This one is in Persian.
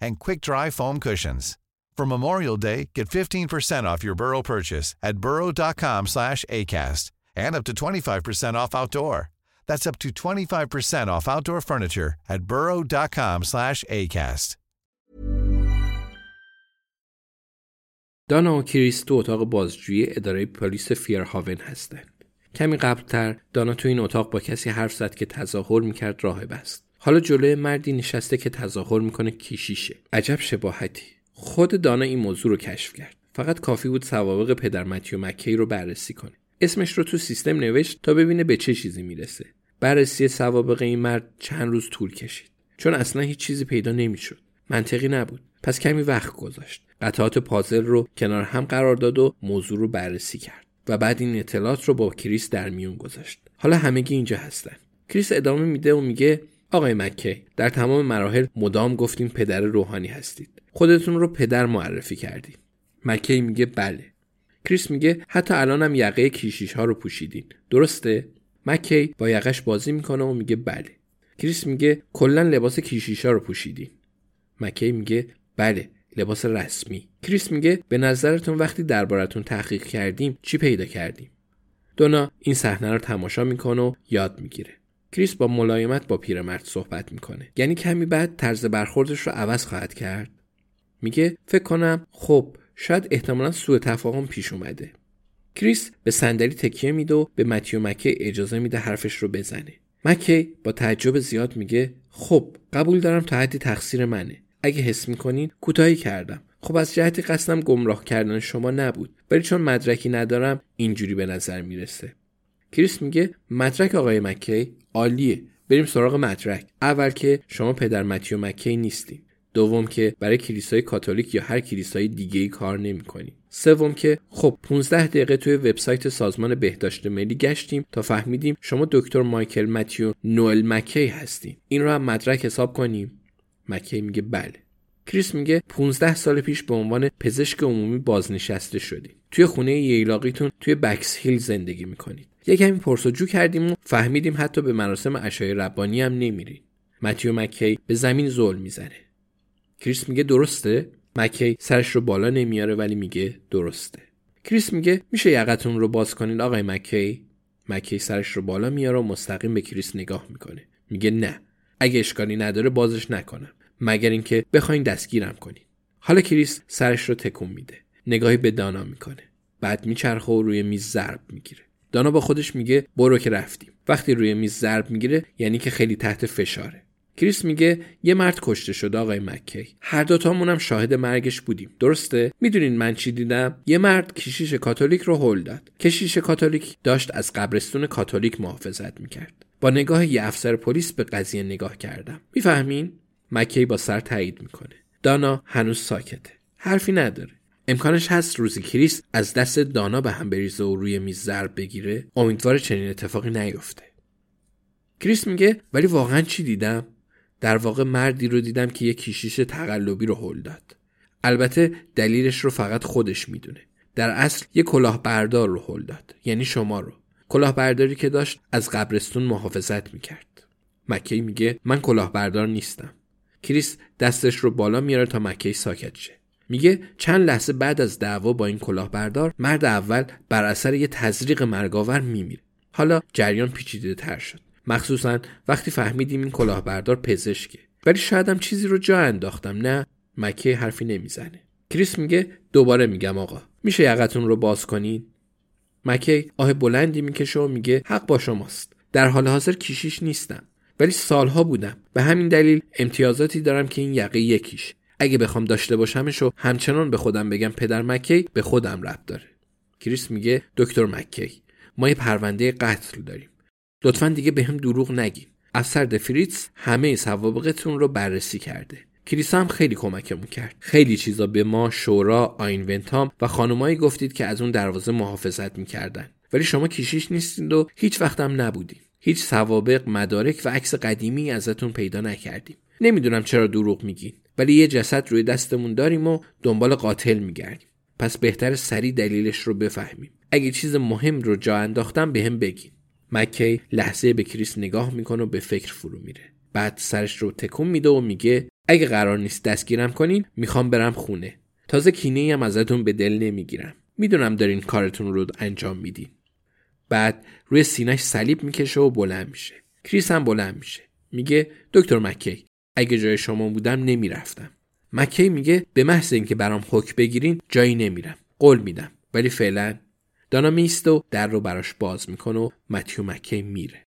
and quick-dry foam cushions. For Memorial Day, get 15% off your Burrow purchase at burrow.com slash ACAST and up to 25% off outdoor. That's up to 25% off outdoor furniture at burrow.com slash ACAST. دانا و کریس تو اتاق بازجویی اداره پلیس فیرهاون هستند. کمی قبلتر دانا تو این اتاق با کسی حرف زد که تظاهر میکرد راهب است. حالا جلوی مردی نشسته که تظاهر می‌کنه کیشیشه عجب شباهتی. خود دانا این موضوع رو کشف کرد. فقط کافی بود سوابق پدر متیو مکی رو بررسی کنه. اسمش رو تو سیستم نوشت تا ببینه به چه چیزی می‌رسه. بررسی سوابق این مرد چند روز طول کشید. چون اصلا هیچ چیزی پیدا نمی‌شد. منطقی نبود. پس کمی وقت گذاشت. قطعات پازل رو کنار هم قرار داد و موضوع رو بررسی کرد. و بعد این اطلاعات رو با کریس در میون گذاشت. حالا همگی اینجا هستن. کریس ادامه میده و میگه آقای مکی در تمام مراحل مدام گفتیم پدر روحانی هستید. خودتون رو پدر معرفی کردید مکی میگه بله. کریس میگه حتی الانم یقه کیشیش ها رو پوشیدین. درسته؟ مکی با یقش بازی می‌کنه و میگه بله. کریس میگه کلا لباس کیشیش ها رو پوشیدین. مکی میگه بله لباس رسمی. کریس میگه به نظرتون وقتی دربارتون تحقیق کردیم چی پیدا کردیم؟ دونا این صحنه رو تماشا می‌کنه و یاد می‌گیره. کریس با ملایمت با پیرمرد صحبت می‌کنه. یعنی کمی بعد طرز برخوردش رو عوض خواهد کرد. میگه فکر کنم خب شاید احتمالا سوء تفاهم پیش اومده. کریس به صندلی تکیه میده و به متیو مکی اجازه میده حرفش رو بزنه. مکی با تعجب زیاد میگه خب قبول دارم تا حدی تقصیر منه. اگه حس می‌کنین کوتاهی کردم. خب از جهتی قصدم گمراه کردن شما نبود. ولی چون مدرکی ندارم اینجوری به نظر می‌رسه. کریس میگه مدرک آقای مکی عالیه. بریم سراغ مدرک. اول که شما پدر متیو مکی نیستین دوم که برای کلیسای کاتولیک یا هر کلیسای دیگه ای کار نمی‌کنین سوم که خب 15 دقیقه توی وبسایت سازمان بهداشت ملی گشتیم تا فهمیدیم شما دکتر مایکل متیو نوئل مکی هستین این رو هم مدرک حساب کنیم. مکی میگه بله. کریس میگه 15 سال پیش به عنوان پزشک عمومی بازنشسته شدین توی خونه ییلاقیتون توی بکس هیل زندگی می‌کنید. یه کمی پرسجو کردیم و فهمیدیم حتی به مراسم عشای ربانی هم نمیرین متیو مکی به زمین زل می‌زنه. کریس میگه درسته؟ مکی سرش رو بالا نمیاره ولی میگه درسته. کریس میگه میشه یقتون رو باز کنید آقای مکی؟ مکی سرش رو بالا میاره و مستقیم به کریس نگاه می‌کنه. میگه نه. اگه اشکالی نداره بازش نکنم. مگر اینکه بخواین دستگیرم کنید حالا کریس سرش رو تکون میده. نگاهی به دانا می‌کنه. بعد میچرخه و روی میز ضرب می‌گیره. دانا با خودش میگه برو که رفتیم. وقتی روی میز ضرب می‌گیره یعنی که خیلی تحت فشاره. کریس میگه یه مرد کشته شده آقای مکی. هر دوتامون هم شاهد مرگش بودیم. درسته؟ می‌دونین من چی دیدم؟ یه مرد کشیش کاتولیک رو هل داد. کشیش کاتولیک داشت از قبرستون کاتولیک محافظت می‌کرد. با نگاه یه افسر پلیس به قضیه نگاه کردم. می‌فهمین؟ مکی با سر تایید می‌کنه. دانا هنوز ساکته. حرفی نداره. امکانش هست روزی کریس از دست دانا به هم بریزه و روی میز ضرب بگیره. امیدوار چنین اتفاقی نیفته. کریس میگه ولی واقعا چی دیدم؟ در واقع مردی رو دیدم که یه کیشیش تقلبی رو هل داد. البته دلیلش رو فقط خودش می‌دونه. در اصل یه کلاهبردار رو هل داد یعنی شما رو. کلاهبرداری که داشت از قبرستون محافظت می‌کرد. مکی میگه من کلاهبردار نیستم. کریس دستش رو بالا میاره تا مکی ساکت شه. میگه چند لحظه بعد از دعوا با این کلاهبردار مرد اول بر اثر یه تزریق مرگاور میمیره. حالا جریان پیچیده تر شد. مخصوصا وقتی فهمیدیم این کلاهبردار پزشکه. ولی شاید هم چیزی رو جا انداختم نه مکی حرفی نمی‌زنه. کریس میگه دوباره میگم آقا میشه یقتون رو باز کنین؟ مکی آه بلندی می‌کشه و میگه حق با شماست. در حال حاضر کیشیش نیستم. ولی سالها بودم. به همین دلیل امتیازاتی دارم که این یقه یکیش. اگه بخوام داشته باشمش و همچنان به خودم بگم پدر مکی به خودم رب داره. کریس میگه دکتر مکی ما یه پرونده قتل داریم. لطفا دیگه به هم دروغ نگین افسر دفریتس همه سوابقتون رو بررسی کرده. کریسا هم خیلی کمکمون کرد. خیلی چیزا به ما شورا آینونتام و خانمایی گفتید که از اون دروازه محافظت می‌کردن. ولی شما کشیش نیستید و هیچ وقتم نبودیم هیچ سوابق مدارک و عکس قدیمی ازتون پیدا نکردیم. نمی‌دونم چرا دروغ میگین. ولی یه جسد روی دستمون داریم و دنبال قاتل میگردیم. پس بهتر سریع دلیلش رو بفهمیم. اگه چیز مهم رو جا انداختم به هم بگین. مکی لحظه به کریس نگاه می‌کنه و به فکر فرو میره. بعد سرش رو تکون میده و میگه اگه قرار نیست دستگیرم کنین می‌خوام برم خونه. تازه کینه هم ازتون به دل نمی‌گیرم. می‌دونم دارین کارتون رو انجام میدین. بعد روی سینش صلیب می‌کشه و بلند میشه. کریس هم بلند میشه. میگه دکتر مکی اگه جای شما بودم نمی‌رفتم. مکی میگه به محض اینکه برام حک بگیرین جایی نمیرم. قول میدم. ولی فعلا دانا میست و در رو براش باز می‌کنه و متیو مکی میره.